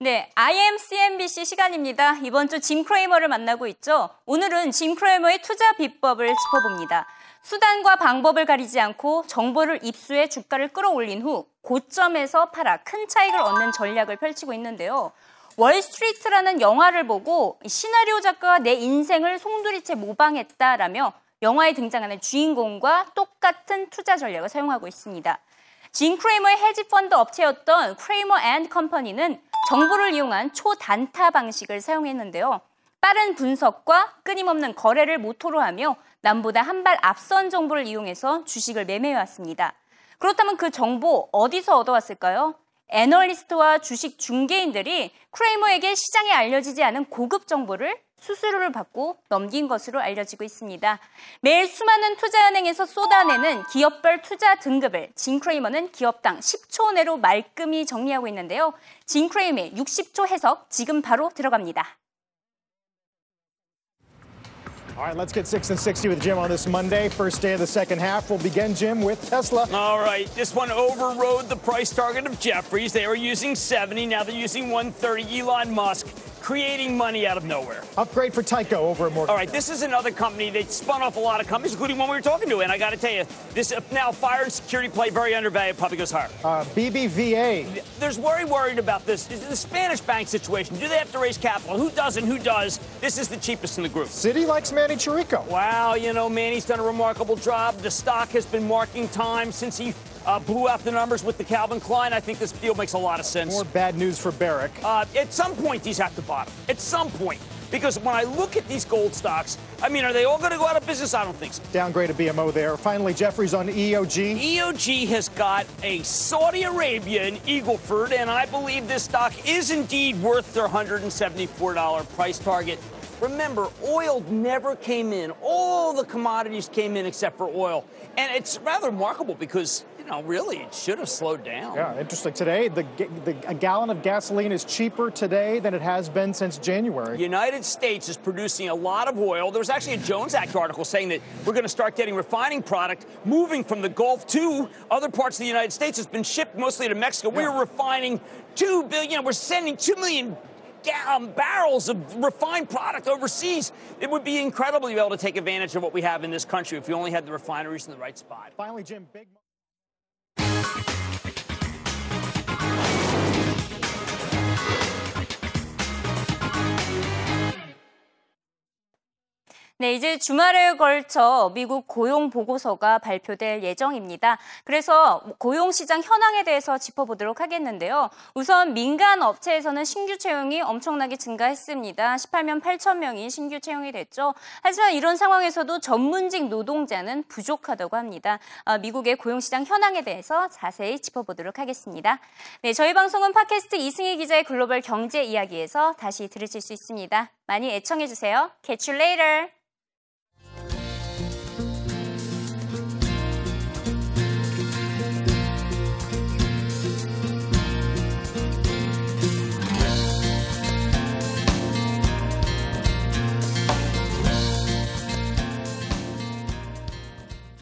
네, IMCNBC 시간입니다. 이번 주 짐 크레이머를 만나고 있죠. 오늘은 짐 크레이머의 투자 비법을 짚어봅니다. 수단과 방법을 가리지 않고 정보를 입수해 주가를 끌어올린 후 고점에서 팔아 큰 차익을 얻는 전략을 펼치고 있는데요. 월스트리트라는 영화를 보고 시나리오 작가가 내 인생을 송두리째 모방했다라며 영화에 등장하는 주인공과 똑같은 투자 전략을 사용하고 있습니다. 진 크레이머의 헤지펀드 업체였던 크레이머 앤 컴퍼니는 정보를 이용한 초단타 방식을 사용했는데요. 빠른 분석과 끊임없는 거래를 모토로 하며 남보다 한 발 앞선 정보를 이용해서 주식을 매매해왔습니다. 그렇다면 그 정보 어디서 얻어왔을까요? 애널리스트와 주식 중개인들이 크레이머에게 시장에 알려지지 않은 고급 정보를 수수료를 받고 넘긴 것으로 알려지고 있습니다. 매일 수많은 투자은행에서 쏟아내는 기업별 투자 등급을 진 크레이머는 기업당 10초 내로 말끔히 정리하고 있는데요. 진 크레이머의 60초 해석 지금 바로 들어갑니다. All right, let's get 6 and 60 with Jim on this Monday. First day of the second half. We'll begin, Jim, with Tesla. All right, this one overrode the price target of Jefferies. They were using 70, now they're using 130. Elon Musk creating money out of nowhere. Upgrade for Tyco over at Morgan. All right, this is another company that spun off a lot of companies, including one we were talking to. And I got to tell you, this now fire and security play very undervalued, probably goes higher. Uh, BBVA. There's worry worried about this. The Spanish bank situation. Do they have to raise capital? Who doesn't? Who does? This is the cheapest in the group. Citi likes Manny Chirico. Wow, you know, Manny's done a remarkable job. The stock has been marking time since he uh, blew out the numbers with the Calvin Klein. I think this deal makes a lot of sense. More bad news for Barrick. Uh, at some point, these have to bottom. At some point. Because when I look at these gold stocks, I mean, are they all going to go out of business? I don't think so. Downgrade a BMO there. Finally, Jefferies on EOG. EOG has got a Saudi Arabia in Eagleford, and I believe this stock is indeed worth their $174 price target. Remember, oil never came in. All the commodities came in except for oil. And it's rather remarkable because, you know, really, it should have slowed down. Yeah, interesting. Today, the, the, a gallon of gasoline is cheaper today than it has been since January. The United States is producing a lot of oil. There was actually a Jones Act article saying that we're going to start getting refining product moving from the Gulf to other parts of the United States. It's been shipped mostly to Mexico. Yeah. We're refining 2 billion, we're sending 2 million um, barrels of refined product overseas. It would be incredible to be able to take advantage of what we have in this country if we only had the refineries in the right spot. Finally, Jim, big. 네, 이제 주말에 걸쳐 미국 고용 보고서가 발표될 예정입니다. 그래서 고용 시장 현황에 대해서 짚어보도록 하겠는데요. 우선 민간 업체에서는 신규 채용이 엄청나게 증가했습니다. 18만 8천 명이 신규 채용이 됐죠. 하지만 이런 상황에서도 전문직 노동자는 부족하다고 합니다. 아, 미국의 고용 시장 현황에 대해서 자세히 짚어보도록 하겠습니다. 네, 저희 방송은 팟캐스트 이승희 기자의 글로벌 경제 이야기에서 다시 들으실 수 있습니다. 많이 애청해 주세요. Catch you later!